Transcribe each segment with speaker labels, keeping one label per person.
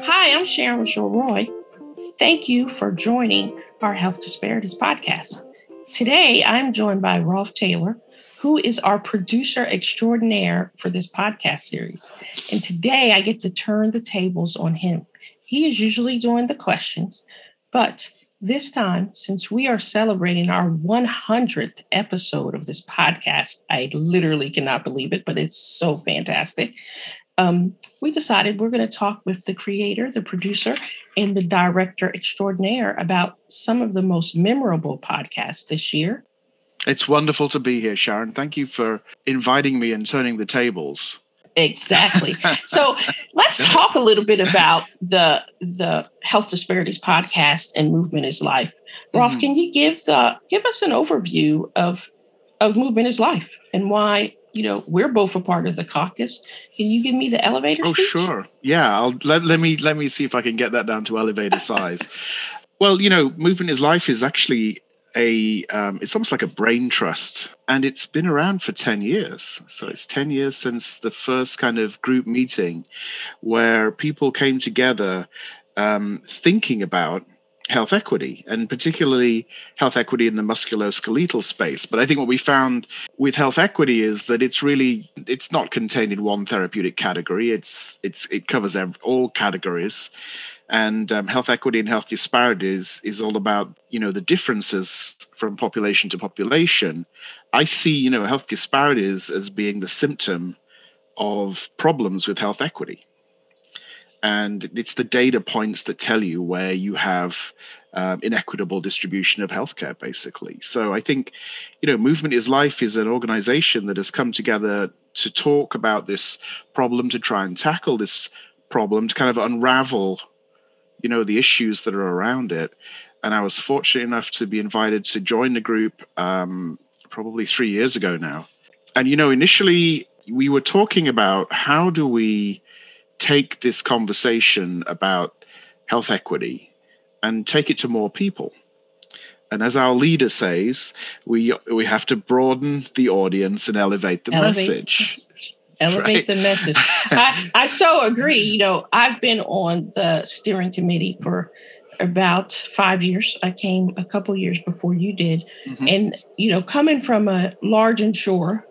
Speaker 1: Hi, I'm Sharon LaSure-Roy. Thank you for joining our Health Disparities podcast. Today, I'm joined by Rolf Taylor, who is our producer extraordinaire for this podcast series. And today, I get to turn the tables on him. He is usually doing the questions, but this time, since we are celebrating our 100th episode of this podcast, I literally cannot believe it, but it's so fantastic um, we decided we're going to talk with the creator, the producer, and the director extraordinaire about some of the most memorable podcasts this year.
Speaker 2: It's wonderful to be here, Sharon. Thank you for inviting me and turning the tables.
Speaker 1: Exactly. so let's talk a little bit about the the Health Disparities podcast and Movement is Life. Rolf, mm-hmm. can you give the give us an overview of of Movement is Life and why you know, we're both a part of the caucus. Can you give me the elevator?
Speaker 2: Oh,
Speaker 1: speech?
Speaker 2: sure. Yeah, I'll let, let me let me see if I can get that down to elevator size. well, you know, movement is life is actually a um, it's almost like a brain trust. And it's been around for 10 years. So it's 10 years since the first kind of group meeting where people came together um, thinking about health equity and particularly health equity in the musculoskeletal space. But i think what we found with health equity is that it's really it's not contained in one therapeutic category. It's it's it covers all categories and um, health equity and health disparities is all about you know the differences from population to population. I see you know health disparities as being the symptom of problems with health equity. And it's the data points that tell you where you have um, inequitable distribution of healthcare basically. So i think you know movement is life is an organization that has come together to talk about this problem to try and tackle this problem to kind of unravel you know the issues that are around it and i was fortunate enough to be invited to join the group um, probably three years ago now and you know initially we were talking about how do we take this conversation about health equity and take it to more people. And as our leader says, we we have to broaden the audience and elevate the elevate, message.
Speaker 1: Elevate right? the message. I, I so agree. You know, I've been on the steering committee for about five years. I came a couple years before you did. Mm-hmm. And, you know, coming from a large insurer,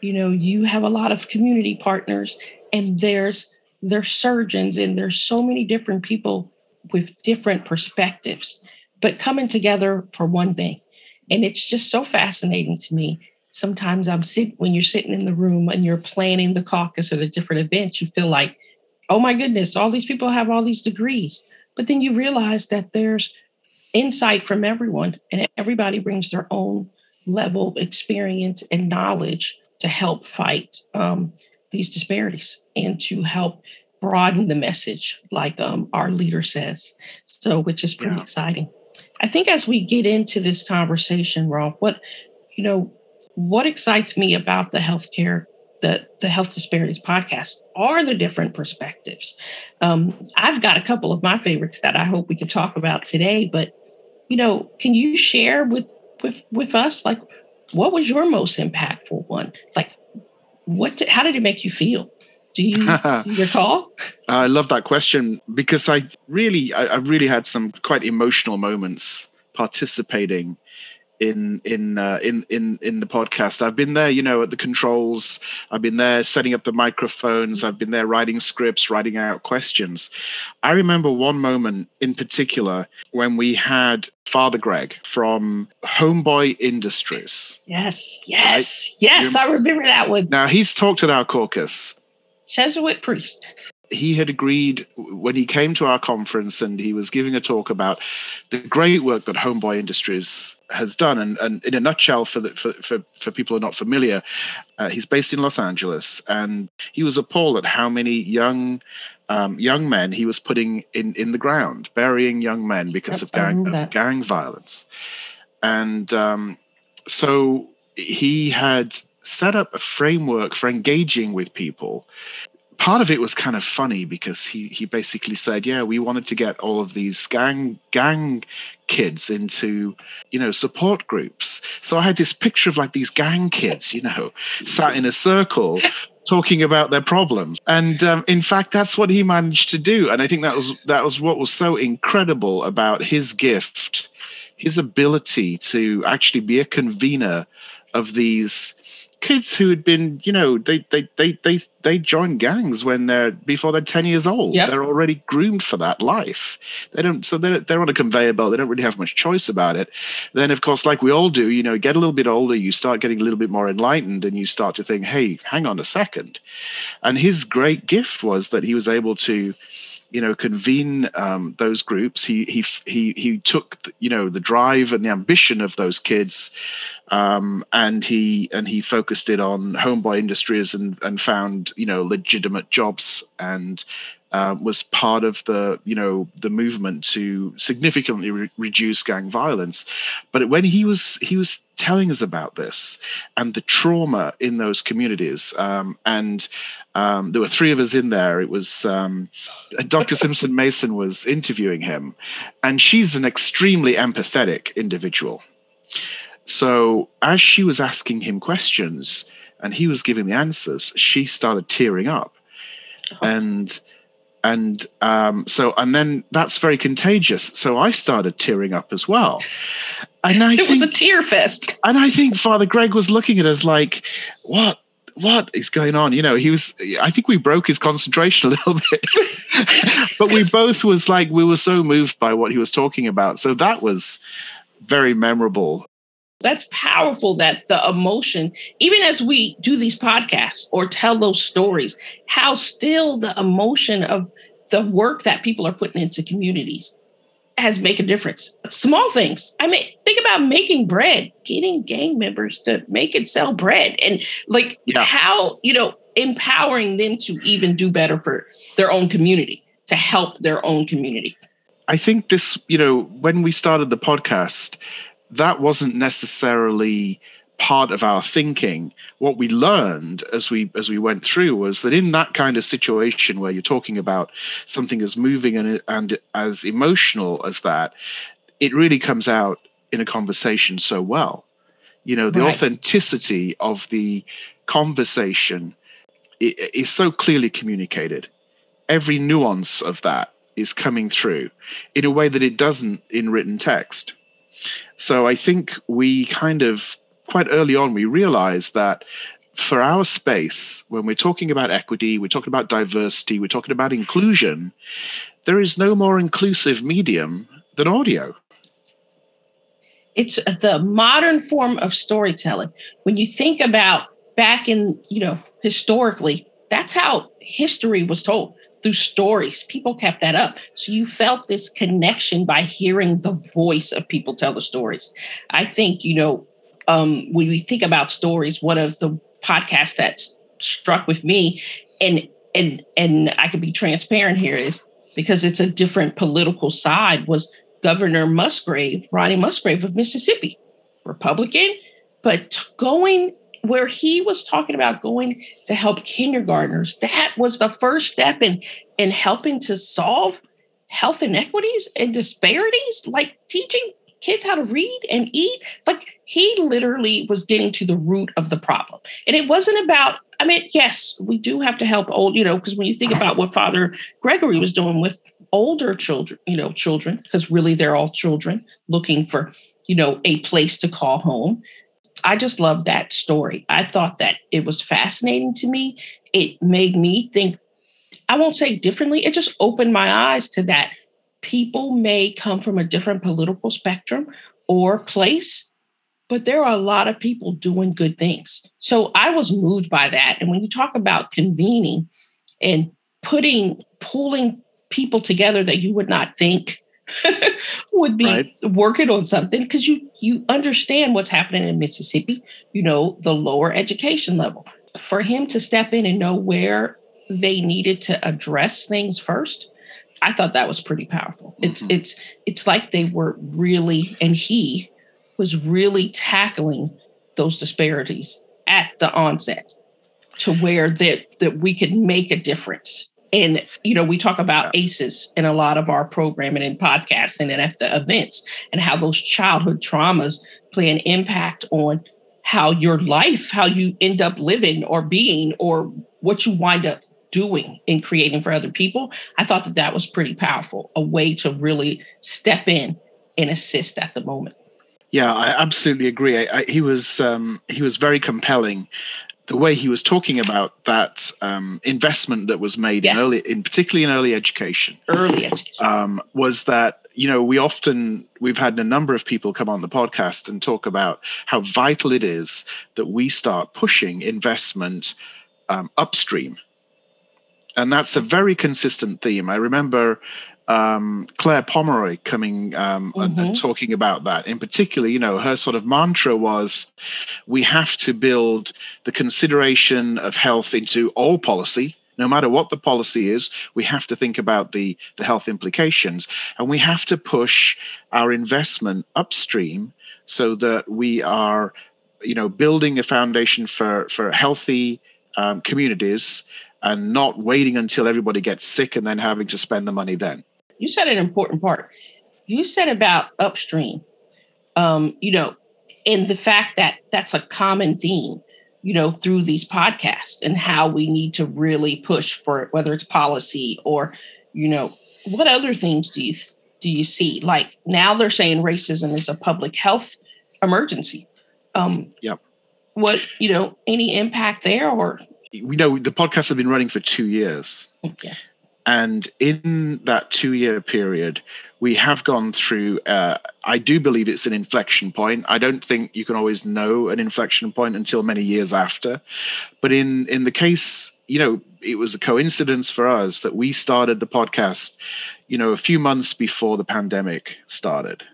Speaker 1: you know, you have a lot of community partners and there's there's surgeons and there's so many different people with different perspectives, but coming together for one thing. And it's just so fascinating to me. Sometimes I'm sitting when you're sitting in the room and you're planning the caucus or the different events, you feel like, oh my goodness, all these people have all these degrees. But then you realize that there's insight from everyone and everybody brings their own level of experience and knowledge to help fight um, these disparities and to help broaden the message, like um, our leader says. So, which is pretty yeah. exciting. I think as we get into this conversation, Rolf, what you know, what excites me about the healthcare, the the health disparities podcast are the different perspectives. Um, I've got a couple of my favorites that I hope we could talk about today. But you know, can you share with with with us like what was your most impactful one? Like what how did it make you feel do you, recall
Speaker 2: i love that question because i really I, I, really had some quite emotional moments participating in in uh, in in in the podcast. I've been there, you know, at the controls. I've been there setting up the microphones. I've been there writing scripts, writing out questions. I remember one moment in particular when we had Father Greg from Homeboy Industries.
Speaker 1: Yes, yes, right? yes. I remember that one.
Speaker 2: Now he's talked at our caucus.
Speaker 1: Jesuit priest
Speaker 2: he had agreed when he came to our conference and he was giving a talk about the great work that Homeboy Industries has done. And, and in a nutshell, for, the, for, for, for people who are not familiar, uh, he's based in Los Angeles and he was appalled at how many young um, young men he was putting in, in the ground, burying young men because of gang, of gang violence. And um, so he had set up a framework for engaging with people part of it was kind of funny because he he basically said, "Yeah, we wanted to get all of these gang gang kids into you know support groups." So I had this picture of like these gang kids, you know, sat in a circle talking about their problems and um, in fact that's what he managed to do and i think that was that was what was so incredible about his gift his ability to actually be a convener of these kids who had been, you know, they they they they they join gangs when they're before they're ten years old. Yep. They're already groomed for that life. They don't, so they're they're on a conveyor belt. They don't really have much choice about it. Then, of course, like we all do, you know, get a little bit older, you start getting a little bit more enlightened, and you start to think, hey, hang on a second. And his great gift was that he was able to you know convene um, those groups he he he he took you know the drive and the ambition of those kids um, and he and he focused it on homeboy industries and and found you know legitimate jobs and uh, was part of the you know the movement to significantly re- reduce gang violence. But when he was he was telling us about this and the trauma in those communities um, and um, there were three of us in there. It was um, dr simpson mason was interviewing him and she's an extremely empathetic individual so as she was asking him questions and he was giving the answers, she started tearing up. Oh. And and um, so and then that's very contagious. So I started tearing up as well. And I
Speaker 1: it
Speaker 2: think,
Speaker 1: was a tear fest.
Speaker 2: And I think Father Greg was looking at us like, what? What is going on? You know, he was. I think we broke his concentration a little bit, but we both was like we were so moved by what he was talking about. So that was very memorable
Speaker 1: that's powerful that the emotion, even as we do these podcasts or tell those stories, how still the emotion of the work that people are putting into communities has make a difference. Small things. I mean, think about making bread, getting gang members to make and sell bread, and like yeah. how you know empowering them to even do better for their own community, to help their own community.
Speaker 2: I think this, you know, when we started the podcast, that wasn't necessarily part of our thinking. What we learned as we as we went through was that in that kind of situation where you're talking about something as moving and, and as emotional as that it really comes out in a conversation so well. You know the right. authenticity of the conversation is so clearly communicated. Every nuance of that is coming through in a way that it doesn't in written text so I think we kind of quite early on we realized that for our space, when we're talking about equity, we're talking about diversity, we're talking about inclusion, there is no more inclusive medium than audio.
Speaker 1: It's the modern form of storytelling. When you think about back in, you know, historically, that's how history was told through stories. People kept that up. So you felt this connection by hearing the voice of people tell the stories. I think, you know, um, when we think about stories, one of the podcasts that struck with me, and and and I can be transparent here, is because it's a different political side, was Governor Musgrove, Ronnie Musgrove of Mississippi, Republican, but going where he was talking about going to help kindergartners, that was the first step in in helping to solve health inequities and disparities, like teaching kids how to read and eat. Like he literally was getting to the root of the problem. And it wasn't about, I mean, yes, we do have to help old, you know, because when you think about what Father Gregory was doing with older children, you know, children, because really they're all children looking for, you know, a place to call home. I just love that story. I thought that it was fascinating to me. It made me think, I won't say differently, it just opened my eyes to that. People may come from a different political spectrum or place, but there are a lot of people doing good things. So I was moved by that. And when you talk about convening and putting, pulling people together that you would not think would be right. working on something because you you understand what's happening in Mississippi, you know, the lower education level. For him to step in and know where they needed to address things first, I thought that was pretty powerful. Mm-hmm. It's it's it's like they were really and he was really tackling those disparities at the onset. to where that that we could make a difference and you know we talk about aces in a lot of our programming and podcasting and at the events and how those childhood traumas play an impact on how your life how you end up living or being or what you wind up doing in creating for other people. I thought that that was pretty powerful a way to really step in and assist at the moment.
Speaker 2: Yeah i absolutely agree. I, I, he was um, he was very compelling the way he was talking about that um, investment that was made yes. in early, in particularly in early education,
Speaker 1: early education,
Speaker 2: um, was that you know we often we've had a number of people come on the podcast and talk about how vital it is that we start pushing investment um, upstream, and that's a very consistent theme. I remember um, Claire Pomeroy coming um, mm-hmm. and, and, mm-hmm. talking about that. In particular, you know, her sort of mantra was we have to build the consideration of health into all policy. No matter what the policy is, we have to think about the, the health implications. And we have to push our investment upstream so that we are, you know, building a foundation for, for healthy um, communities and not waiting until everybody gets sick and then having to spend the money then
Speaker 1: you said an important part. You said about upstream, um, you know, and the fact that that's a common theme, you know, through these podcasts and how we need to really push for it, whether it's policy or, you know, what other things do you do you see? Like now they're saying racism is a public health emergency. Um,
Speaker 2: yep.
Speaker 1: What you know, any impact there or?
Speaker 2: We know the podcast has been running for two years.
Speaker 1: Yes.
Speaker 2: And in that two year period, we have gone through, uh, I do believe it's an inflection point. I don't think you can always know an inflection point until many years after. But in, in the case, you know, it was a coincidence for us that we started the podcast, you know, a few months before the pandemic started.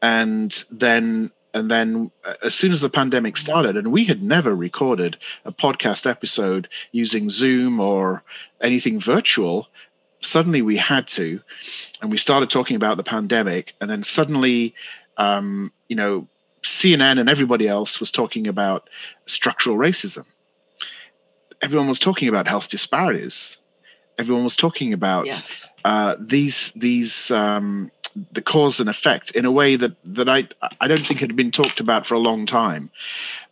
Speaker 2: And then and then uh, as soon as the pandemic started and we had never recorded a podcast episode using zoom or anything virtual suddenly we had to and we started talking about the pandemic. And then suddenly um, you know cnn and everybody else was talking about structural racism. Everyone was talking about health disparities. Everyone was talking about
Speaker 1: yes.
Speaker 2: uh, these these um, the cause and effect in a way that that I I don't think had been talked about for a long time.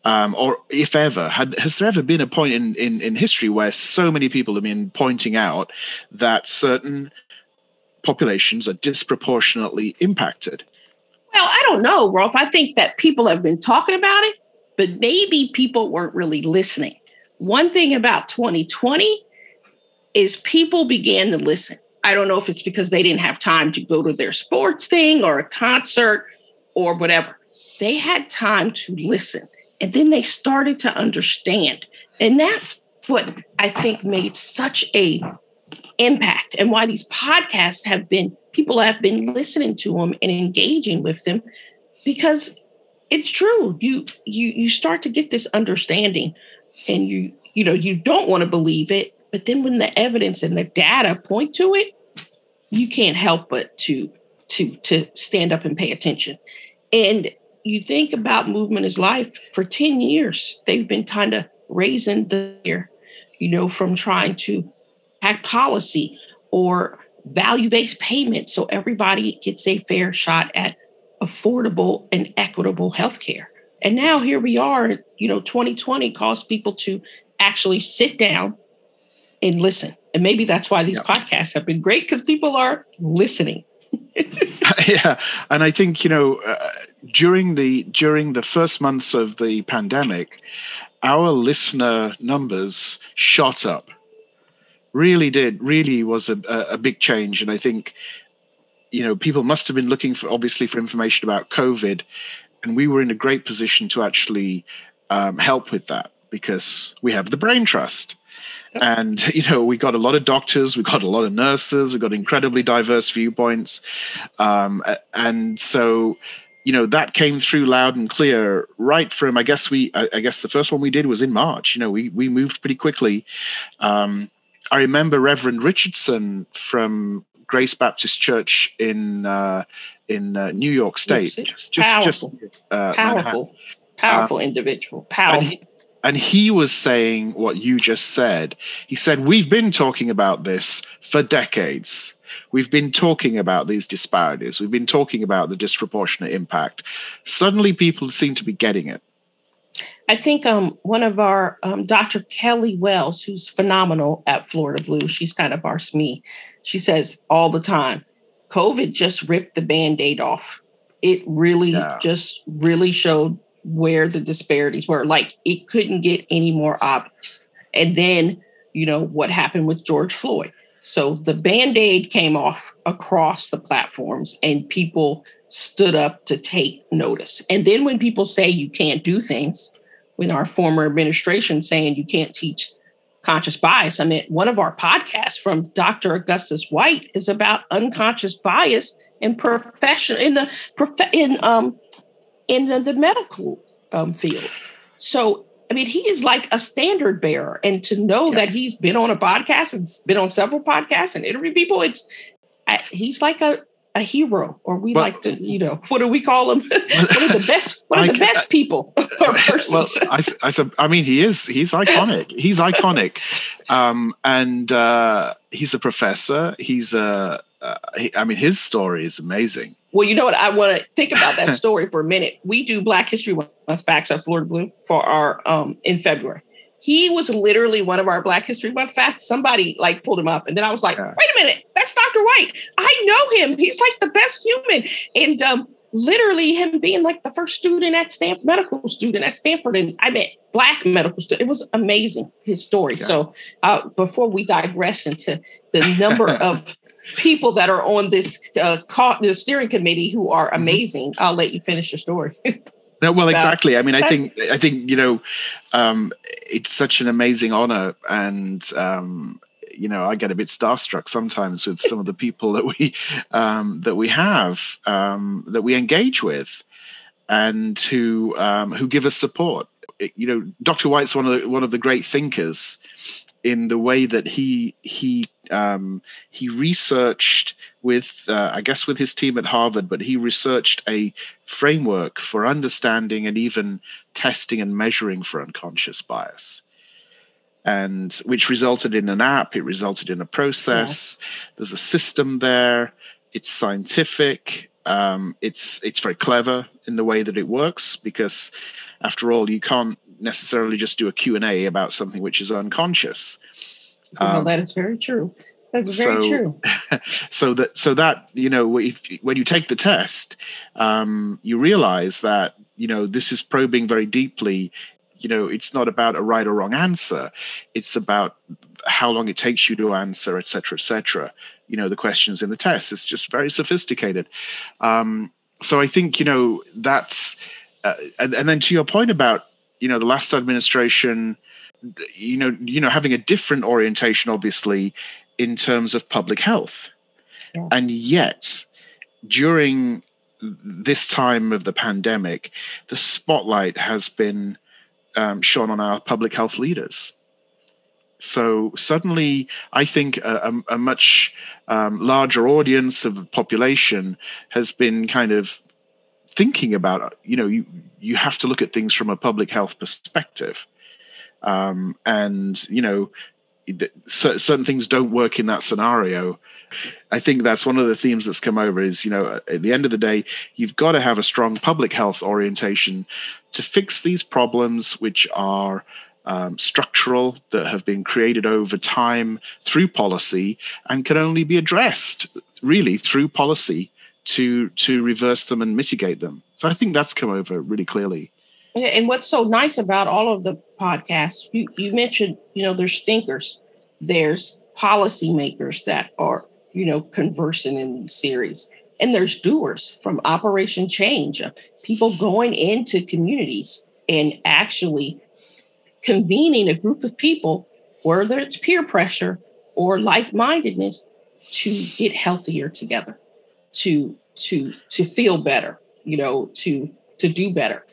Speaker 2: Um, or if ever, had, has there ever been a point in, in, in history where so many people have been pointing out that certain populations are disproportionately impacted?
Speaker 1: Well, I don't know, Rolf. I think that people have been talking about it, but maybe people weren't really listening. One thing about 2020 is people began to listen. I don't know if it's because they didn't have time to go to their sports thing or a concert or whatever. They had time to listen and then they started to understand. And that's what I think made such a impact and why these podcasts have been people have been listening to them and engaging with them because it's true you you you start to get this understanding and you you know you don't want to believe it but then when the evidence and the data point to it, you can't help but to to to stand up and pay attention. And you think about movement as life for 10 years, they've been kind of raising the year, you know, from trying to act policy or value-based payment so everybody gets a fair shot at affordable and equitable health care. And now here we are, you know, 2020 caused people to actually sit down and listen. And maybe that's why these yep. podcasts have been great because people are listening.
Speaker 2: yeah, and I think you know uh, during the during the first months of the pandemic, our listener numbers shot up. Really did. Really was a, a big change, and I think you know people must have been looking for obviously for information about COVID, and we were in a great position to actually um, help with that because we have the brain trust and you know we got a lot of doctors we got a lot of nurses we got incredibly diverse viewpoints. Um, and so you know that came through loud and clear right from i guess we I, guess the first one we did was in march. You know we we moved pretty quickly. Um, i remember reverend richardson from grace baptist church in uh, in uh, new york state.
Speaker 1: Just just, powerful. just uh, powerful. Powerful individual. Powerful
Speaker 2: and he was saying what you just said. He said, We've been talking about this for decades. We've been talking about these disparities. We've been talking about the disproportionate impact. Suddenly, people seem to be getting it.
Speaker 1: I think um, one of our um, Dr. Kelly Wells, who's phenomenal at Florida Blue, she's kind of our SME. She says all the time, COVID just ripped the band aid off. It really yeah. just really showed where the disparities were. Like it couldn't get any more obvious. And then, you know, what happened with George Floyd. So the band aid came off across the platforms and people stood up to take notice. And then when people say you can't do things, when our former administration saying you can't teach conscious bias, I mean, one of our podcasts from Dr. Augustus White is about unconscious bias in profession in the in um in the, the medical um, field. So I mean, he is like a standard bearer, and to know yeah. that he's been on a podcast and been on several podcasts and interview people, it's he's like a a hero, or we well, like to, you know, what do we call him? one of the best, one of the best people or
Speaker 2: persons. Well, I, I, I mean, he is, he's iconic. He's iconic. Um, and uh, he's a professor. He's a, uh, he, I mean, his story is amazing.
Speaker 1: Well, you know what? I want to think about that story for a minute. We do Black History Month facts at Florida Blue for our um in February. He was literally one of our Black History Month facts. Somebody like pulled him up, and then I was like, yeah. "Wait a minute, that's Dr. White. I know him. He's like the best human." And um, literally, him being like the first student at Stanford, medical student at Stanford, and I met Black medical student. It was amazing his story. Yeah. So, uh, before we digress into the number of people that are on this uh, the steering committee who are mm-hmm. amazing. I'll let you finish your story.
Speaker 2: no, well, exactly. I mean, I think I think you know, um, it's such an amazing honor, and um, you know, I get a bit starstruck sometimes with some of the people that we um, that we have um, that we engage with, and who um, who give us support. You know, Dr. White's one of the, one of the great thinkers in the way that he he um, he researched with uh, I guess with his team at Harvard, but he researched a framework for understanding and even testing and measuring for unconscious bias. And which resulted in an app, it resulted in a process. Yeah. There's a system there. It's scientific. Um, it's it's very clever in the way that it works because, after all, you can't necessarily just do a Q&A about something which is unconscious.
Speaker 1: Well, um, that is very true. That's very so, true.
Speaker 2: so that so that you know, if, when you take the test, um, you realize that you know this is probing very deeply. You know, it's not about a right or wrong answer. It's about how long it takes you to answer, et cetera, et cetera. You know, the questions in the test. It's just very sophisticated. Um, so I think you know that's, uh, and, and then to your point about you know the last administration you know you know having a different orientation obviously in terms of public health. Yes. and yet during this time of the pandemic the spotlight has been um, shone on our public health leaders. So suddenly i think a, a, a much um, larger audience of the population has been kind of thinking about you know you you have to look at things from a public health perspective um, and you know certain things don't work in that scenario i think that's one of the themes that's come over is you know at the end of the day you've got to have a strong public health orientation to fix these problems which are um, structural that have been created over time through policy and can only be addressed really through policy to to reverse them and mitigate them. So I think that's come over really clearly.
Speaker 1: And what's so nice about all of the podcasts, you, you mentioned, you know, there's thinkers, there's policymakers that are, you know, conversing in these series. And there's doers from Operation Change, uh, people going into communities and actually convening a group of people, whether it's peer pressure or like mindedness, to get healthier together to to to feel better you know to to do better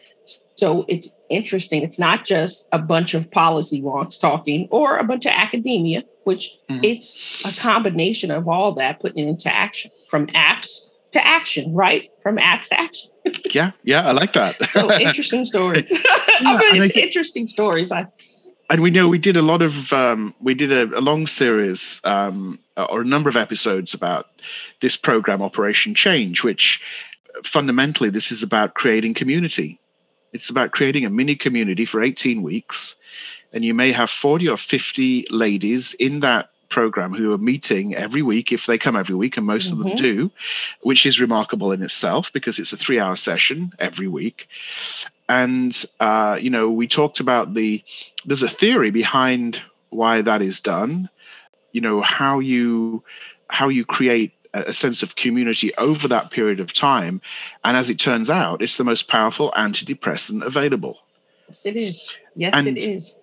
Speaker 1: so it's interesting it's not just a bunch of policy wonks talking or a bunch of academia which mm-hmm. it's a combination of all that putting it into action from apps to action right from apps to action
Speaker 2: yeah, yeah, I like that.
Speaker 1: so interesting stories. I mean, it's interesting stories. I
Speaker 2: and we know we did a lot of um, we did a, a long series um, or a number of episodes about this program operation change which fundamentally this is about creating community it's about creating a mini community for 18 weeks and you may have 40 or 50 ladies in that program who are meeting every week if they come every week and most mm-hmm. of them mm-hmm. do which is remarkable in itself because it's a three hour session every week and uh, you know we talked about the there's a theory behind why that is done you know how you how you create a sense of community over that period of time and as it turns out it's the most powerful antidepressant available
Speaker 1: yes it is yes and it is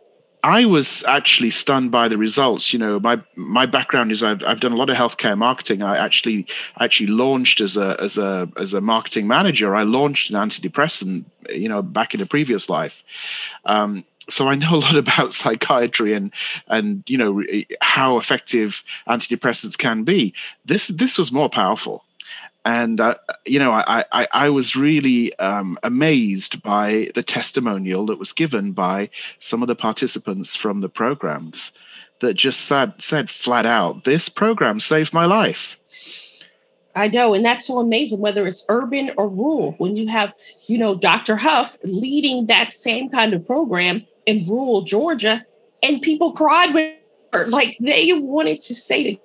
Speaker 2: I was actually stunned by the results. You know, my my background is I've I've done a lot of healthcare marketing. I actually actually launched as a as a as a marketing manager. I launched an antidepressant. You know, back in a previous life. Um, so I know a lot about psychiatry and and you know how effective antidepressants can be. This this was more powerful and uh, you know I, I, I was really um, amazed by the testimonial that was given by some of the participants from the programs that just said said flat out this program saved my life
Speaker 1: I know, and that's so amazing, whether it's urban or rural. When you have, you know, Dr. Huff leading that same kind of program in rural Georgia, and people cried with her, like they wanted to stay together.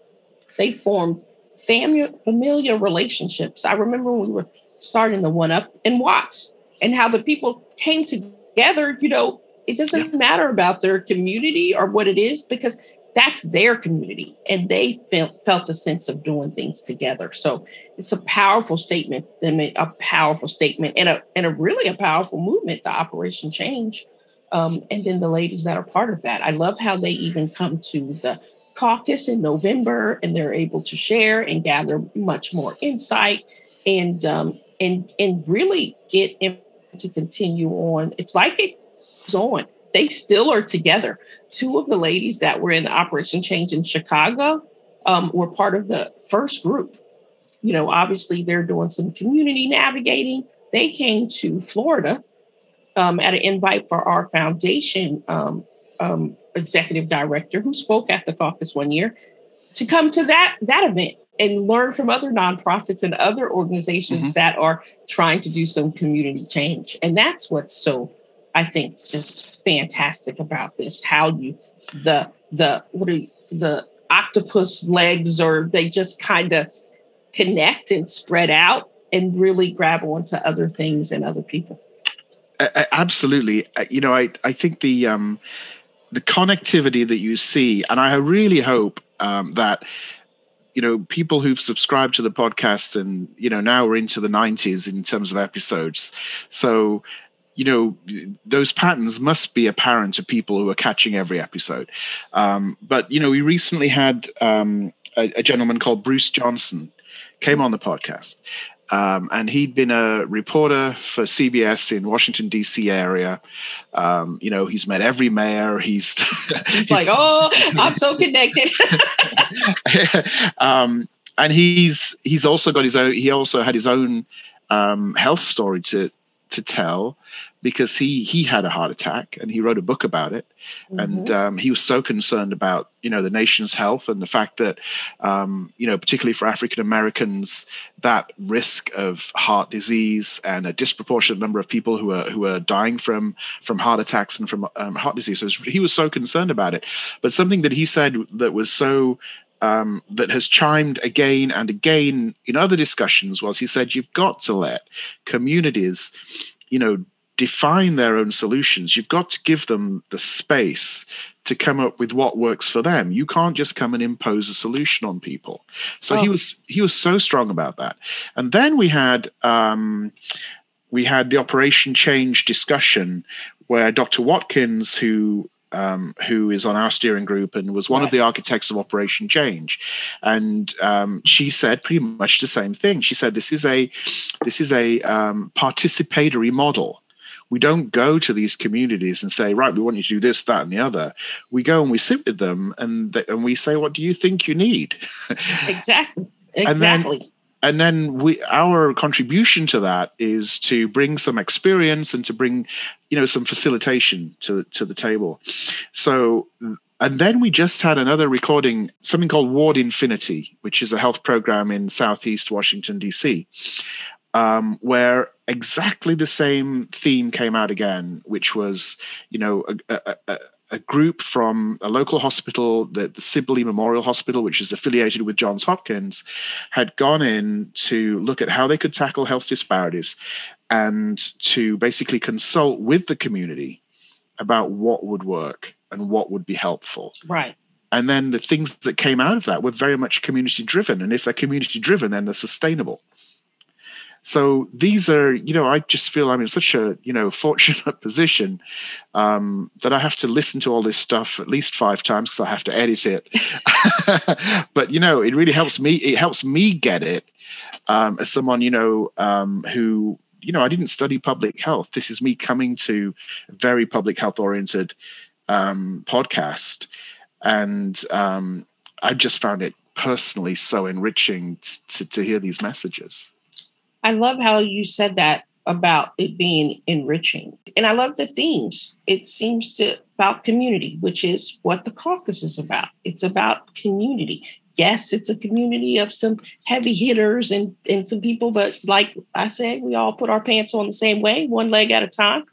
Speaker 1: They formed family, familiar relationships. I remember when we were starting the one up in Watts and how the people came together. You know, it doesn't yeah. matter about their community or what it is because that's their community and they felt felt a sense of doing things together so it's a powerful statement I mean, a powerful statement and a and a really a powerful movement the operation change um, and then the ladies that are part of that i love how they even come to the caucus in November, and they're able to share and gather much more insight and um, and and really get to continue on. It's like it's on. They still are together. Two of the ladies that were in Operation Change in Chicago um, were part of the first group. You know, obviously they're doing some community navigating. They came to Florida um, at an invite for our foundation um, um executive director who spoke at the caucus one year to come to that that event and learn from other nonprofits and other organizations mm-hmm. that are trying to do some community change and that's what's so i think just fantastic about this how you the the what are the octopus legs or they just kind of connect and spread out and really grab onto other things and other people
Speaker 2: absolutely. You know i i think the um the connectivity that you see, and I really hope um, that you know people who've subscribed to the podcast and you know now we're into the 90s in terms of episodes. So you know those patterns must be apparent to people who are catching every episode. Um, but you know we recently had um, a, a, gentleman called bruce johnson came on the podcast um, and he'd been a reporter for CBS in Washington D.C. area. Um, you know, he's met every mayor. He's,
Speaker 1: he's, like, oh, I'm so connected.
Speaker 2: um, and he's he's also got his own. He also had his own um, health story to to tell because he he had a heart attack and he wrote a book about it. Mm-hmm. and um, he was so concerned about you know the nation's health and the fact that um, you know particularly for African Americans that risk of heart disease and a disproportionate number of people who are who are dying from from heart attacks and from um, heart disease. So he was so concerned about it. But something that he said that was so um, that has chimed again and again in other discussions was he said you've got to let communities you know define their own solutions. You've got to give them the space to come up with what works for them. You can't just come and impose a solution on people. So oh. he was he was so strong about that. And then we had um, we had the operation change discussion where dr watkins who um, who is on our steering group and was one right. of the architects of Operation Change, and um, she said pretty much the same thing. She said this is a this is a um, participatory model. We don't go to these communities and say, right, we want you to do this, that, and the other. We go and we sit with them and and we say, what do you think you need?
Speaker 1: Exactly. Exactly.
Speaker 2: And then, we our contribution to that is to bring some experience and to bring you know some facilitation to to the table. So and then we just had another recording something called ward infinity which is a health program in southeast washington d.c um, where exactly the same theme came out again which was you know a, a, a group from a local hospital, the, the Sibley Memorial Hospital, which is affiliated with Johns Hopkins, had gone in to look at how they could tackle health disparities and to basically consult with the community about what would work and what would be helpful.
Speaker 1: Right.
Speaker 2: And then the things that came out of that were very much community driven. And if they're community driven, then they're sustainable. So these are, you know, I just feel I'm in such a, you know, fortunate position um, that I have to listen to all this stuff at least five times because I have to edit it. but you know, it really helps me. It helps me get it um, as someone, you know, um, who, you know, I didn't study public health. This is me coming to a very public health oriented um, podcast, and um, I just found it personally so enriching to, to hear these messages.
Speaker 1: I love how you said that about it being enriching. And I love the themes. It seems to about community, which is what the caucus is about. It's about community. Yes, it's a community of some heavy hitters and, and some people, but like I said, we all put our pants on the same way, one leg at a time.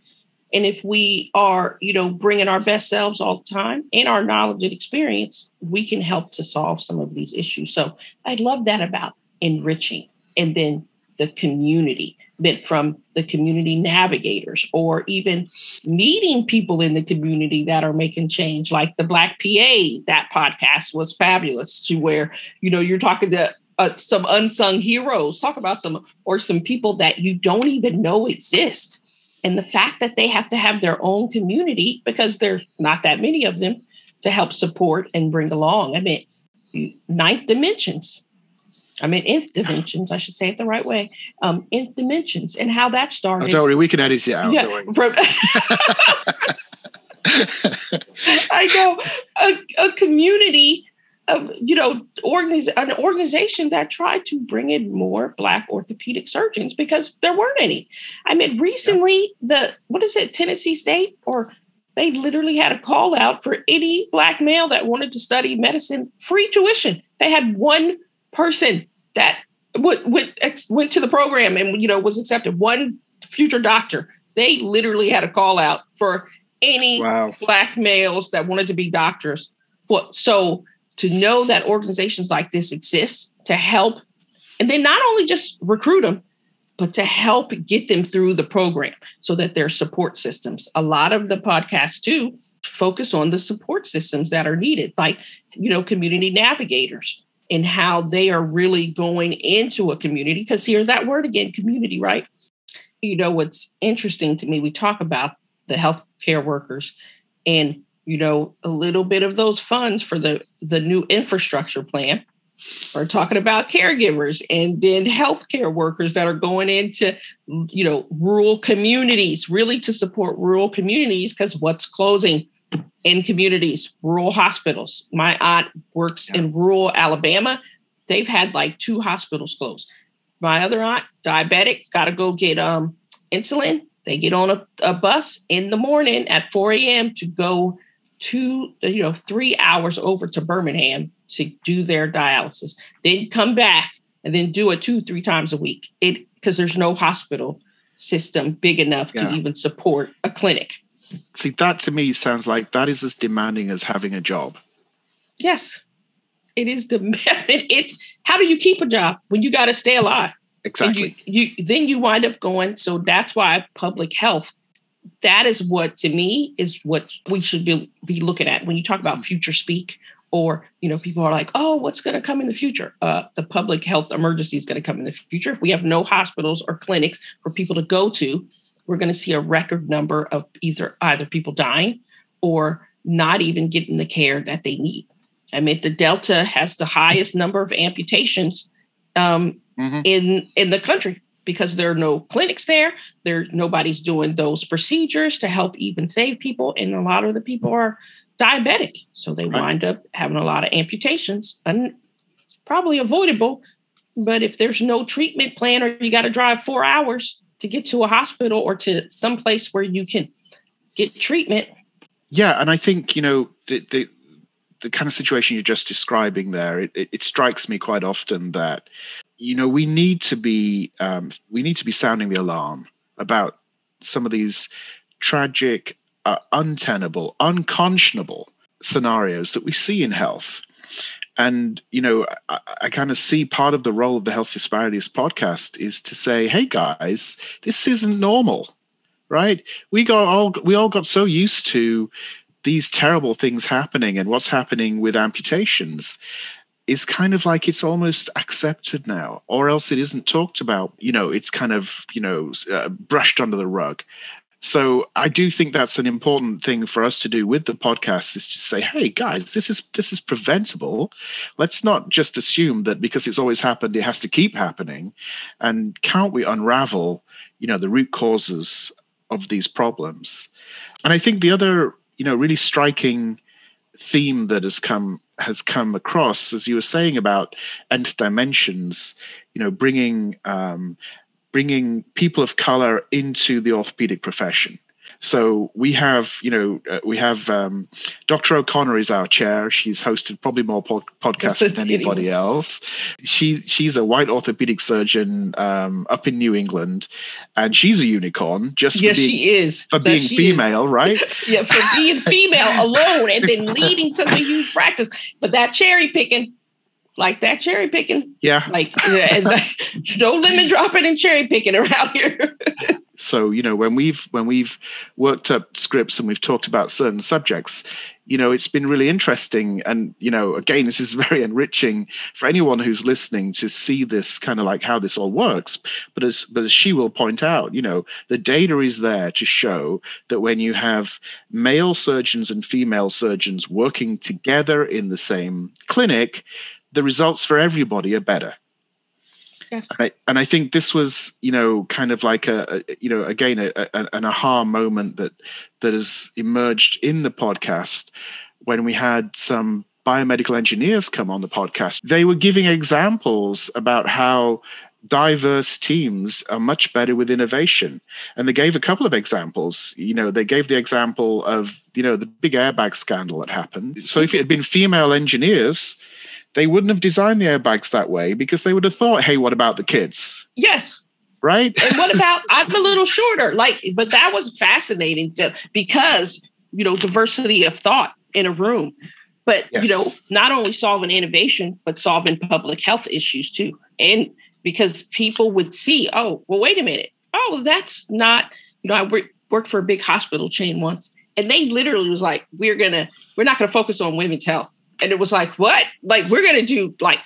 Speaker 1: And if we are, you know, bringing our best selves all the time and our knowledge and experience, we can help to solve some of these issues. So I love that about enriching and then the community, but from the community navigators, or even meeting people in the community that are making change, like the Black PA. That podcast was fabulous to where, you know, you're talking to uh, some unsung heroes, talk about some, or some people that you don't even know exist. And the fact that they have to have their own community because there's not that many of them to help support and bring along. I mean, ninth dimensions I mean, nth dimensions, I should say it the right way. Um, nth dimensions and how that started.
Speaker 2: Oh, don't worry, we can edit it out. Yeah, from,
Speaker 1: I know a, a community of, you know, organiz- an organization that tried to bring in more Black orthopedic surgeons because there weren't any. I mean, recently, the, what is it, Tennessee State or they literally had a call out for any Black male that wanted to study medicine, free tuition. They had one person that went, went, went to the program and you know was accepted. One future doctor. They literally had a call out for any wow. black males that wanted to be doctors. So to know that organizations like this exist to help, and then not only just recruit them, but to help get them through the program so that their support systems. A lot of the podcasts too focus on the support systems that are needed, like you know, community navigators and how they are really going into a community. Because here, that word again, community, right? You know, what's interesting to me, we talk about the healthcare workers and, you know, a little bit of those funds for the, the new infrastructure plan. We're talking about caregivers and then healthcare workers that are going into, you know, rural communities, really to support rural communities because what's closing? In communities, rural hospitals. My aunt works yeah. in rural Alabama. They've had like two hospitals closed. My other aunt, diabetic, got to go get um, insulin. They get on a, a bus in the morning at 4 a.m. to go two, you know, three hours over to Birmingham to do their dialysis. Then come back and then do it two, three times a week. It because there's no hospital system big enough yeah. to even support a clinic.
Speaker 2: See, that to me sounds like that is as demanding as having a job.
Speaker 1: Yes, it is demanding. It's how do you keep a job when you got to stay alive?
Speaker 2: Exactly.
Speaker 1: You, you then you wind up going. So that's why public health. That is what to me is what we should be, be looking at when you talk about future speak or you know people are like oh what's going to come in the future uh, the public health emergency is going to come in the future if we have no hospitals or clinics for people to go to we're going to see a record number of either either people dying or not even getting the care that they need. I mean, the Delta has the highest number of amputations um, mm-hmm. in in the country because there are no clinics there. There nobody's doing those procedures to help even save people, and a lot of the people are diabetic, so they right. wind up having a lot of amputations, and probably avoidable But if there's no treatment plan or you got to drive four hours to get to a hospital or to some place where you can get treatment.
Speaker 2: Yeah, and I think, you know, the, the the kind of situation you're just describing there, it, it, it strikes me quite often that, you know, we need to be um, we need to be sounding the alarm about some of these tragic, uh, untenable, unconscionable scenarios that we see in health. And you know, I, I kind of see part of the role of the Health Disparities podcast is to say, "Hey guys, this isn't normal." right? We got all we all got so used to these terrible things happening and what's happening with amputations. Is kind of like it's almost accepted now or else it isn't talked about. You know it's kind of you know uh, brushed under the rug so i do think that's an important thing for us to do with the podcast is to say hey guys this is this is preventable. Let's not just assume that because it's always happened it has to keep happening. And can't we unravel you know the root causes of these problems? And i think the other you know really striking theme that has come has come across as you were saying about nth dimensions you know bringing um, bringing people of color into the orthopedic profession so we have, you know, uh, we have um, Dr. O'Connor is our chair. She's hosted probably more pod- podcasts than anybody else. She she's a white orthopedic surgeon um, up in New England, and she's a unicorn. Just
Speaker 1: yes,
Speaker 2: for being,
Speaker 1: she is
Speaker 2: for being female,
Speaker 1: is.
Speaker 2: right?
Speaker 1: yeah, for being female alone, and then leading such a huge practice. But that cherry picking like that cherry picking.
Speaker 2: Yeah.
Speaker 1: Like uh, no lemon dropping and cherry picking around here.
Speaker 2: so, you know, when we've when we've worked up scripts and we've talked about certain subjects, you know, it's been really interesting. And, you know, again, this is very enriching for anyone who's listening to see this kind of like how this all works. But as but as she will point out, you know, the data is there to show that when you have male surgeons and female surgeons working together in the same clinic, the results for everybody are better.
Speaker 1: Yes.
Speaker 2: And I, and I think this was, you know, kind of like a, a you know, again, a, a, an aha moment that that has emerged in the podcast when we had some biomedical engineers come on the podcast. They were giving examples about how diverse teams are much better with innovation and they gave a couple of examples you know they gave the example of you know the big airbag scandal that happened so if it had been female engineers they wouldn't have designed the airbags that way because they would have thought, hey, what about the kids?
Speaker 1: Yes.
Speaker 2: Right.
Speaker 1: And what about I'm a little shorter? Like, but that was fascinating to, because, you know, diversity of thought in a room. But, yes. you know, not only solving innovation, but solving public health issues too. And because people would see, oh, well, wait a minute. Oh, that's not, you know, I worked for a big hospital chain once, and they literally was like, we're gonna, we're not gonna focus on women's health and it was like, what? Like, we're going to do like,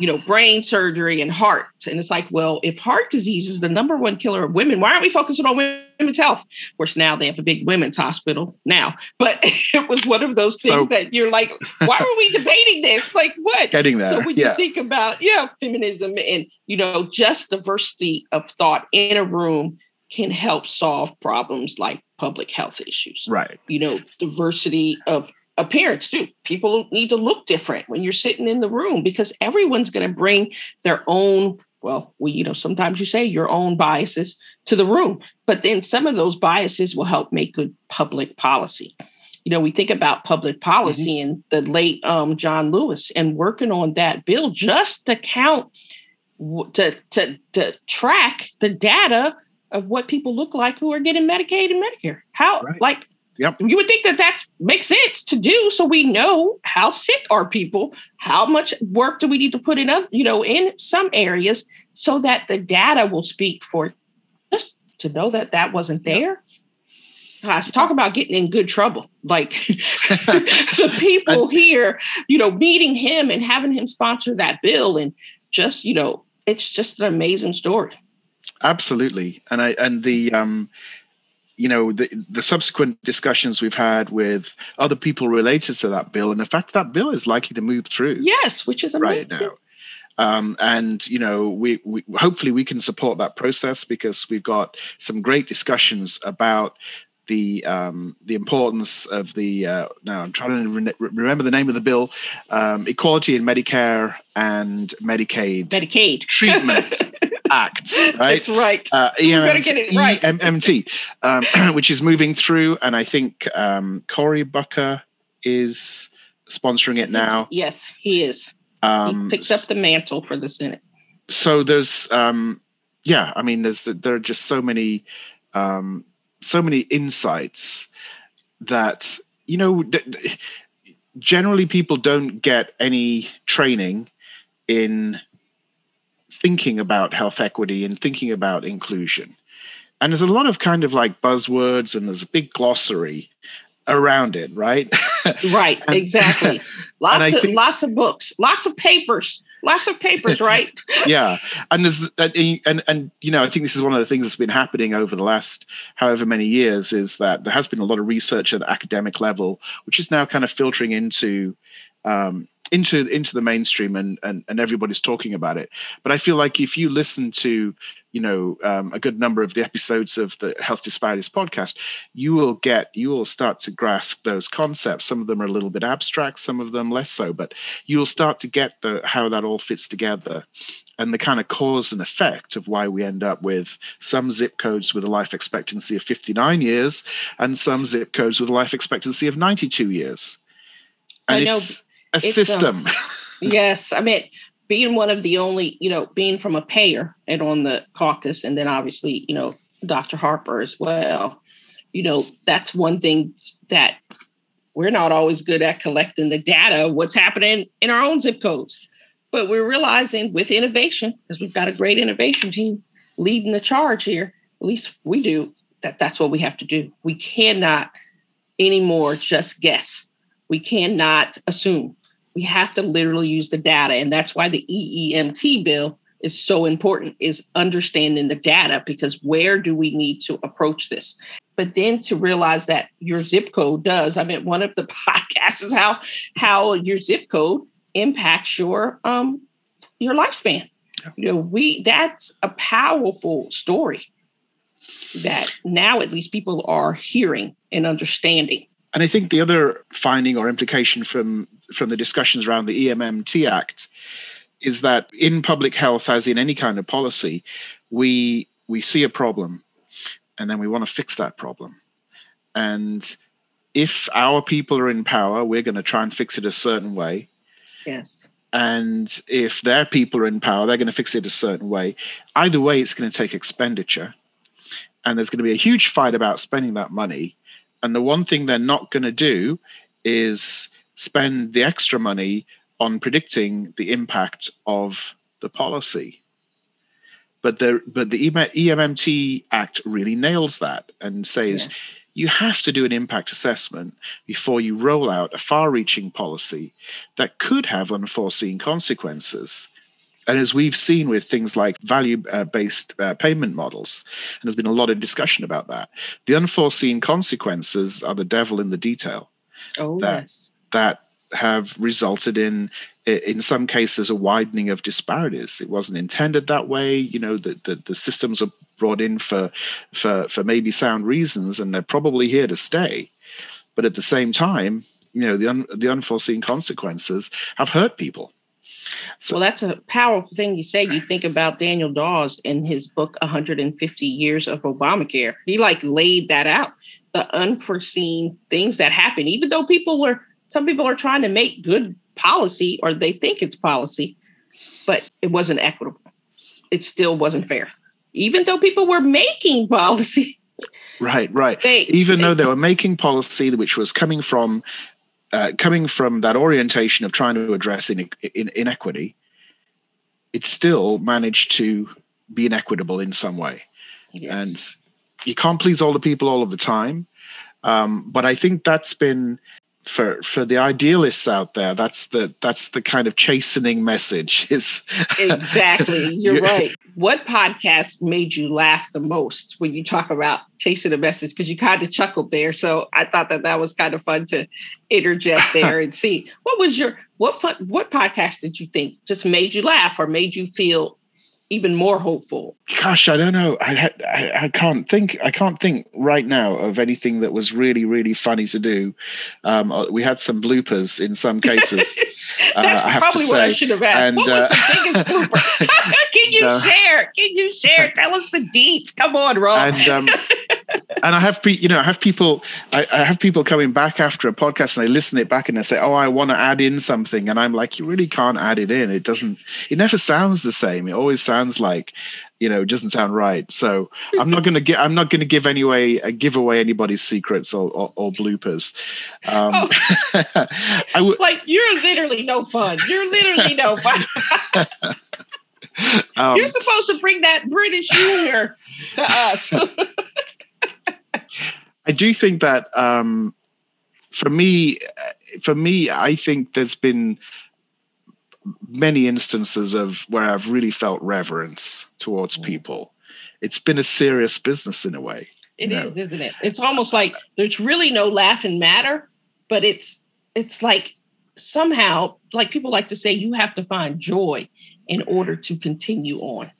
Speaker 1: you know, brain surgery and heart. And it's like, well, if heart disease is the number one killer of women, why aren't we focusing on women's health? Of course, now they have a big women's hospital now, but it was one of those things so, that you're like, why are we debating this? Like, what?
Speaker 2: Getting there.
Speaker 1: So when yeah. you think about, yeah, feminism and, you know, just diversity of thought in a room can help solve problems like public health issues.
Speaker 2: Right.
Speaker 1: You know, diversity of appearance too. People need to look different when you're sitting in the room because everyone's going to bring their own well, we, you know, sometimes you say your own biases to the room, but then some of those biases will help make good public policy. You know, we think about public policy mm-hmm. and the late um, John Lewis and working on that bill just to count, to, to, to track the data of what people look like who are getting Medicaid and Medicare. How, right. like,
Speaker 2: Yep.
Speaker 1: You would think that that makes sense to do, so we know how sick are people, how much work do we need to put in, other, you know, in some areas, so that the data will speak for us to know that that wasn't there. Gosh, talk about getting in good trouble. Like the people here, you know, meeting him and having him sponsor that bill, and just you know, it's just an amazing story.
Speaker 2: Absolutely, and I and the um you know the, the subsequent discussions we've had with other people related to that bill and the fact that bill is likely to move through
Speaker 1: yes which is amazing.
Speaker 2: right now. Um, and you know we, we hopefully we can support that process because we've got some great discussions about the um, the importance of the uh, now I'm trying to re- remember the name of the bill um, equality in Medicare and Medicaid
Speaker 1: Medicaid.
Speaker 2: treatment act
Speaker 1: right that's right?
Speaker 2: uh, EMMT, get it right. EMMT um, which is moving through and I think um, Cory Booker is sponsoring it now.
Speaker 1: Yes he is. Um, he picked up the mantle for the Senate.
Speaker 2: So there's um, yeah I mean there's there are just so many um, so many insights that you know generally people don't get any training in thinking about health equity and thinking about inclusion. And there's a lot of kind of like buzzwords and there's a big glossary around it right?
Speaker 1: Right and, exactly. lots of think, lots of books lots of papers lots of papers, right?
Speaker 2: yeah, and there's and and you know I think this is one of the things that's been happening over the last however many years is that there has been a lot of research at academic level, which is now kind of filtering into um, into into the mainstream and, and and everybody's talking about it. But I feel like if you listen to you know um, a good number of the episodes of the health disparities podcast you will get you will start to grasp those concepts some of them are a little bit abstract some of them less so but you'll start to get the how that all fits together and the kind of cause and effect of why we end up with some zip codes with a life expectancy of 59 years and some zip codes with a life expectancy of 92 years and it's a um, system um,
Speaker 1: yes i mean being one of the only, you know, being from a payer and on the caucus, and then obviously, you know, Dr. Harper as well, you know, that's one thing that we're not always good at collecting the data, what's happening in our own zip codes. But we're realizing with innovation, because we've got a great innovation team leading the charge here, at least we do, that that's what we have to do. We cannot anymore just guess. We cannot assume we have to literally use the data and that's why the EMMT bill is so important is understanding the data because where do we need to approach this? But then to realize that your zip code does i mean one of the podcasts is how how your zip code impacts your um your lifespan. You know we that's a powerful story that now at least people are hearing and understanding
Speaker 2: and I think the other finding or implication from from the discussions around the EMMT Act is that in public health, as in any kind of policy, we we see a problem, and then we want to fix that problem. And if our people are in power, we're going to try and fix it a certain way.
Speaker 1: Yes.
Speaker 2: And if their people are in power, they're going to fix it a certain way. Either way, it's going to take expenditure. And there's going to be a huge fight about spending that money and the one thing they're not going to do is spend the extra money on predicting the impact of the policy. But the but the EMMT Act really nails that and says yes. you have to do an impact assessment before you roll out a far-reaching policy that could have unforeseen consequences. And as we've seen with things like value uh, based uh, payment models, and there's been a lot of discussion about that, the unforeseen consequences are the devil in the detail.
Speaker 1: Oh,
Speaker 2: that,
Speaker 1: yes.
Speaker 2: That have resulted in in some cases a widening of disparities it wasn't intended that way you know the, the, the systems are brought in for for for maybe sound reasons and they're probably here to stay but at the same time you know the un, the unforeseen consequences have hurt people
Speaker 1: so, well, that's a powerful thing you say. You think about Daniel Dawes in his book, 150 Years of Obamacare. He like laid that out, the unforeseen things that happen, even though people were, some people are trying to make good policy or they think it's policy, but it wasn't equitable. It still wasn't fair. Even though people were making policy.
Speaker 2: Right, right. They, even they, though they were making policy which was coming from uh, coming from that orientation of trying to address in, in, inequity, it still managed to be inequitable in some way. Yes. And you can't please all the people all of the time. Um, but I think that's been for for the idealists out there that's the that's the kind of chastening message is
Speaker 1: exactly you're right what podcast made you laugh the most when you talk about chasing a message? Because you kind of chuckled there so i thought that that was kind of fun to interject there and see. What was your what fun, what podcast did you think just made you laugh or made you feel even more hopeful?
Speaker 2: Gosh, I don't know. I, I, I can't think. I can't think right now of anything that was really really funny to do. Um, uh, we had some bloopers in some cases.
Speaker 1: uh, That's I probably what I should have asked. And, what was uh, the biggest blooper? Can you uh, share? Can you share? Tell us the deets. Come on, Rolf.
Speaker 2: And um, and I have you know I have people I, I, have people coming back after a podcast and they listen it back and they say oh I want to add in something. And I'm like you really can't add it in. It doesn't it never sounds the same. It always sounds like you know it doesn't sound right. So I'm not going to get I'm not going to give anyway uh, give away anybody's secrets or, or, or bloopers. Um,
Speaker 1: oh. W- like you're literally no fun. You're literally no fun. Um, you're supposed to bring that British humor to us
Speaker 2: I do think that um, for me, for me, I think there's been many instances of where I've really felt reverence towards mm. people. It's been a serious business in a way.
Speaker 1: It is, know? isn't it? It's almost like there's really no laughing matter, but it's it's like somehow, like people like to say, you have to find joy in order to continue on.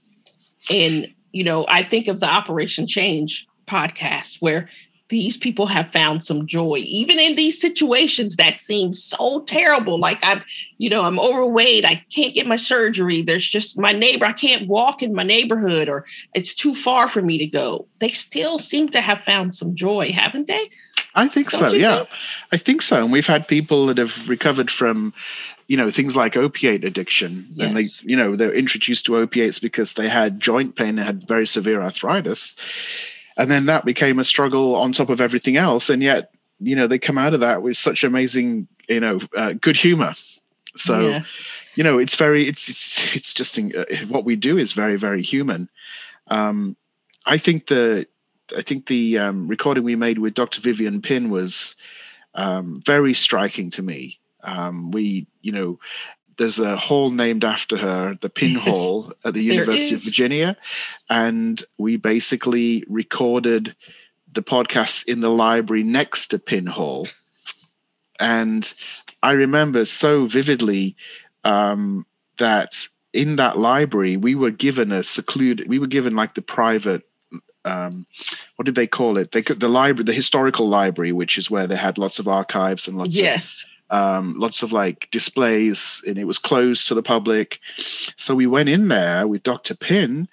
Speaker 1: And you know, I think of the Operation Change podcast where these people have found some joy even in these situations that seem so terrible. Like i'm you know i'm overweight i can't get my surgery there's just my neighbor i can't walk in my neighborhood or it's too far for me to go. They still seem to have found some joy haven't they?
Speaker 2: I think Don't so yeah. think? i think so and we've had people that have recovered from you know things like opiate addiction yes. and they you know they're introduced to opiates because they had joint pain and had very severe arthritis and then that became a struggle on top of everything else. And yet you know they come out of that with such amazing you know uh, good humor. So yeah. you know it's very it's it's, it's just uh, what we do is very very human. Um i think the i think the um, recording we made with dr vivian Pinn was um, very striking to me. Um, we you know there's a hall named after her, the Pinn Hall at the University of Virginia. And we basically recorded the podcast in the library next to Pinn Hall. And I remember so vividly um, that in that library, we were given a secluded, we were given like the private um, what did they call it? They could, the library, the historical library, which is where they had lots of archives and lots
Speaker 1: yes.
Speaker 2: Um, lots of like displays, and it was closed to the public. So we went in there with Dr. Pinn,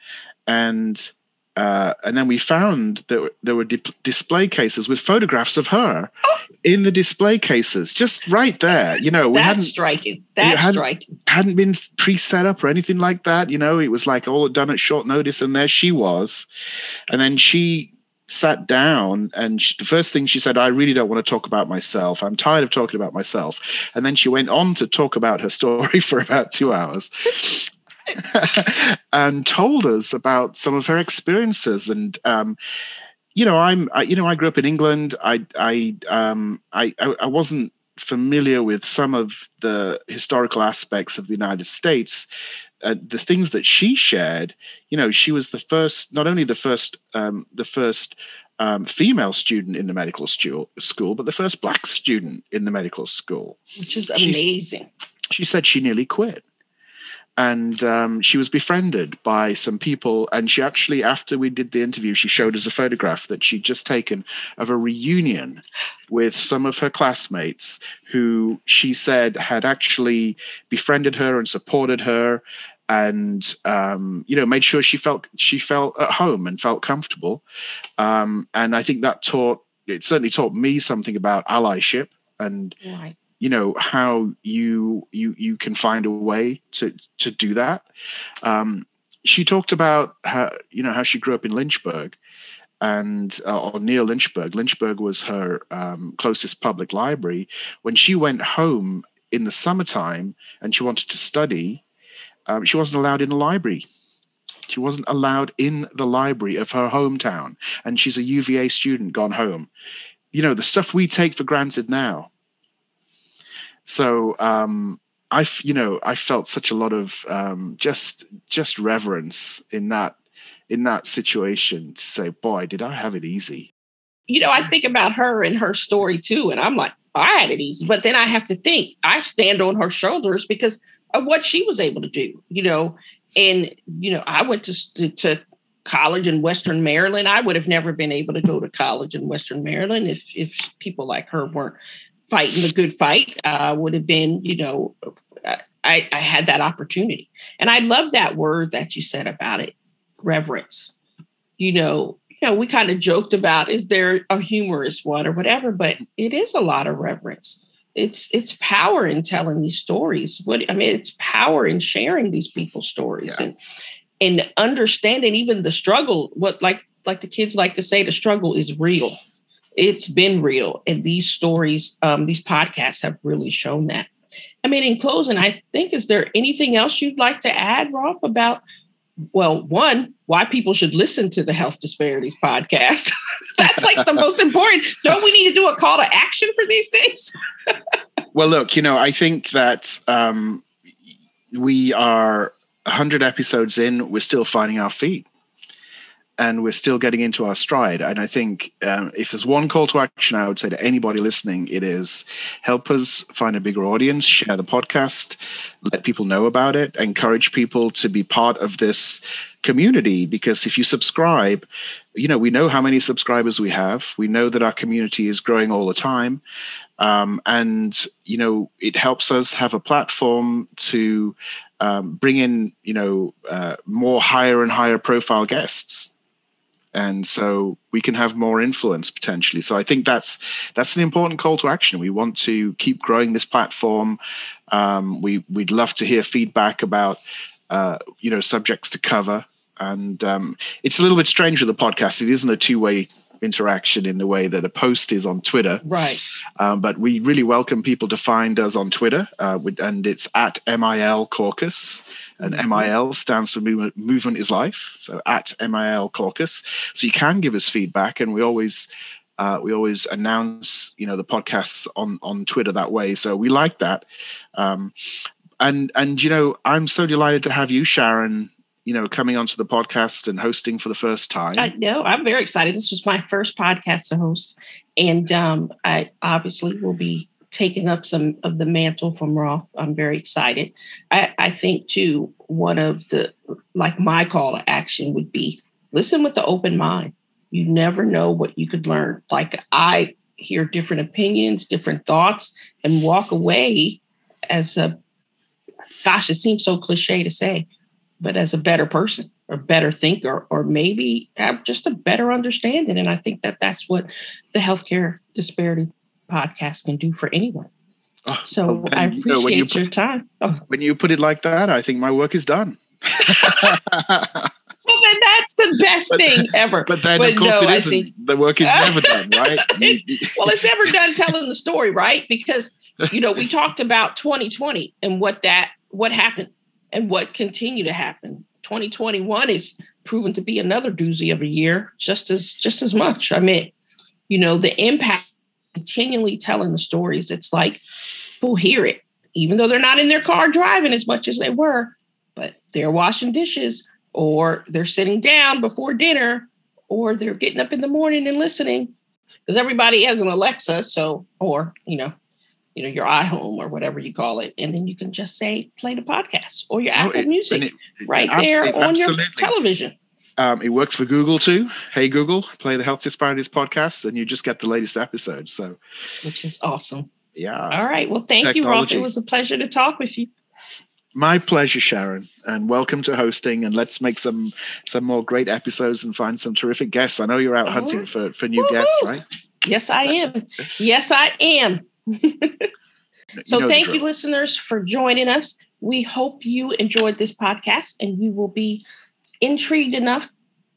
Speaker 2: and uh, and then we found that there were di- display cases with photographs of her oh. in the display cases, just right there. You know,
Speaker 1: we That's hadn't striking. That's
Speaker 2: hadn't,
Speaker 1: striking.
Speaker 2: Hadn't been pre-set up or anything like that. You know, it was like all done at short notice, and there she was. And then she sat down and she, the first thing she said i really don't want to talk about myself. I'm tired of talking about myself. And then she went on to talk about her story for about two hours and told us about some of her experiences. And um, you know i'm I, you know i grew up in england. I i um i i wasn't familiar with some of the historical aspects of the united states uh, the things that she shared, you know, she was the first, not only the first, um, the first um, female student in the medical stu- school, but the first black student in the medical school,
Speaker 1: which is amazing.
Speaker 2: she said she nearly quit and um, she was befriended by some people and she actually after we did the interview she showed us a photograph that she'd just taken of a reunion with some of her classmates who she said had actually befriended her and supported her and um, you know made sure she felt she felt at home and felt comfortable. Um, and i think that taught it certainly taught me something about allyship and right you know how you you you can find a way to to do that. Um, she talked about how you know how she grew up in lynchburg and uh, or near lynchburg. Lynchburg was her um, closest public library. When she went home in the summertime and she wanted to study um, she wasn't allowed in the library. She wasn't allowed in the library of her hometown. And she's a uva student gone home. You know the stuff we take for granted now so um, I, you know, I felt such a lot of um, just just reverence in that in that situation to say, boy, did I have it easy.
Speaker 1: You know, I think about her and her story too, and I'm like, I had it easy, but then I have to think I stand on her shoulders because of what she was able to do. You know, and you know, I went to to college in Western Maryland. I would have never been able to go to college in Western Maryland if if people like her weren't fighting the good fight. I would have been, you know, uh, I, I had that opportunity. And I love that word that you said about it, reverence. You know, you know, we kind of joked about is there a humorous one or whatever, but it is a lot of reverence. It's it's power in telling these stories. What I mean, it's power in sharing these people's stories yeah. and and understanding even the struggle. What like like the kids like to say, the struggle is real. It's been real, and these stories, um, these podcasts have really shown that. I mean, in closing, I think, is there anything else you'd like to add, Rolf, about, well, one, why people should listen to the Health Disparities podcast? That's like the most important. Don't we need to do a call to action for these things?
Speaker 2: well, look, you know, I think that um, we are 100 episodes in, we're still finding our feet and we're still getting into our stride. And I think um, if there's one call to action, I would say to anybody listening, it is help us find a bigger audience, share the podcast, let people know about it, encourage people to be part of this community. Because if you subscribe, you know, we know how many subscribers we have, we know that our community is growing all the time. Um, and, you know, it helps us have a platform to um, bring in, you know, uh, more higher and higher profile guests and so we can have more influence potentially. So i think that's that's an important call to action. We want to keep growing this platform. Um, we we'd love to hear feedback about uh, you know subjects to cover. And um, it's a little bit strange with the podcast. It isn't a two-way interaction in the way that a post is on Twitter.
Speaker 1: Right.
Speaker 2: Um, but we really welcome people to find us on Twitter, uh, and it's at MIL Caucus and MIL stands for movement, movement is life. So at MIL Caucus. So you can give us feedback, and we always uh, we always announce you know the podcasts on on Twitter that way. So we like that. Um, and and you know I'm so delighted to have you, Sharon. You know, coming onto the podcast and hosting for the first time.
Speaker 1: I know I'm very excited. This was my first podcast to host, and um, I obviously will be taking up some of the mantle from Rolf. I'm very excited. I, I think too, one of the like my call to action would be listen with the open mind. You never know what you could learn. Like I hear different opinions, different thoughts, and walk away as a gosh, it seems so cliche to say, but as a better person or better thinker, or maybe have just a better understanding. And I think that that's what the healthcare disparity podcast can do for anyone. Oh, so I appreciate you know, you put, your time.
Speaker 2: Oh. When you put it like that, I think my work is done.
Speaker 1: well, then that's the best but, thing ever.
Speaker 2: But then, but of course, no, it isn't. Think, the work is never done, right?
Speaker 1: well, it's never done telling the story, right? Because you know we talked about 2020 and what that what happened and what continued to happen. 2021 is proven to be another doozy of a year, just as just as much. I mean, you know, the impact continually telling the stories, it's like people hear it, even though they're not in their car driving as much as they were, but they're washing dishes or they're sitting down before dinner or they're getting up in the morning and listening because everybody has an Alexa. So, or, you know, you know, your iHome or whatever you call it. And then you can just say, play the podcast or your Apple it, Music it, right there on absolutely. your television.
Speaker 2: Um, it works for Google too. Hey Google, play the Health Disparities podcast, and you just get the latest episode. So,
Speaker 1: which is awesome.
Speaker 2: Yeah.
Speaker 1: All right. Well, thank Technology. you, Rolf. It was a pleasure to talk with you.
Speaker 2: My pleasure, Sharon, and welcome to hosting. And let's make some some more great episodes and find some terrific guests. I know you're out oh. hunting for for new Woo-hoo. guests, right?
Speaker 1: Yes, I am. yes, I am. so, you know thank you, listeners, for joining us. We hope you enjoyed this podcast, and you will be intrigued enough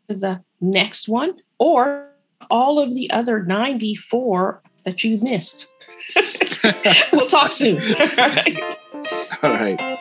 Speaker 1: to the next one or all of the other 94 that you missed. we'll talk soon.
Speaker 2: all right. All right.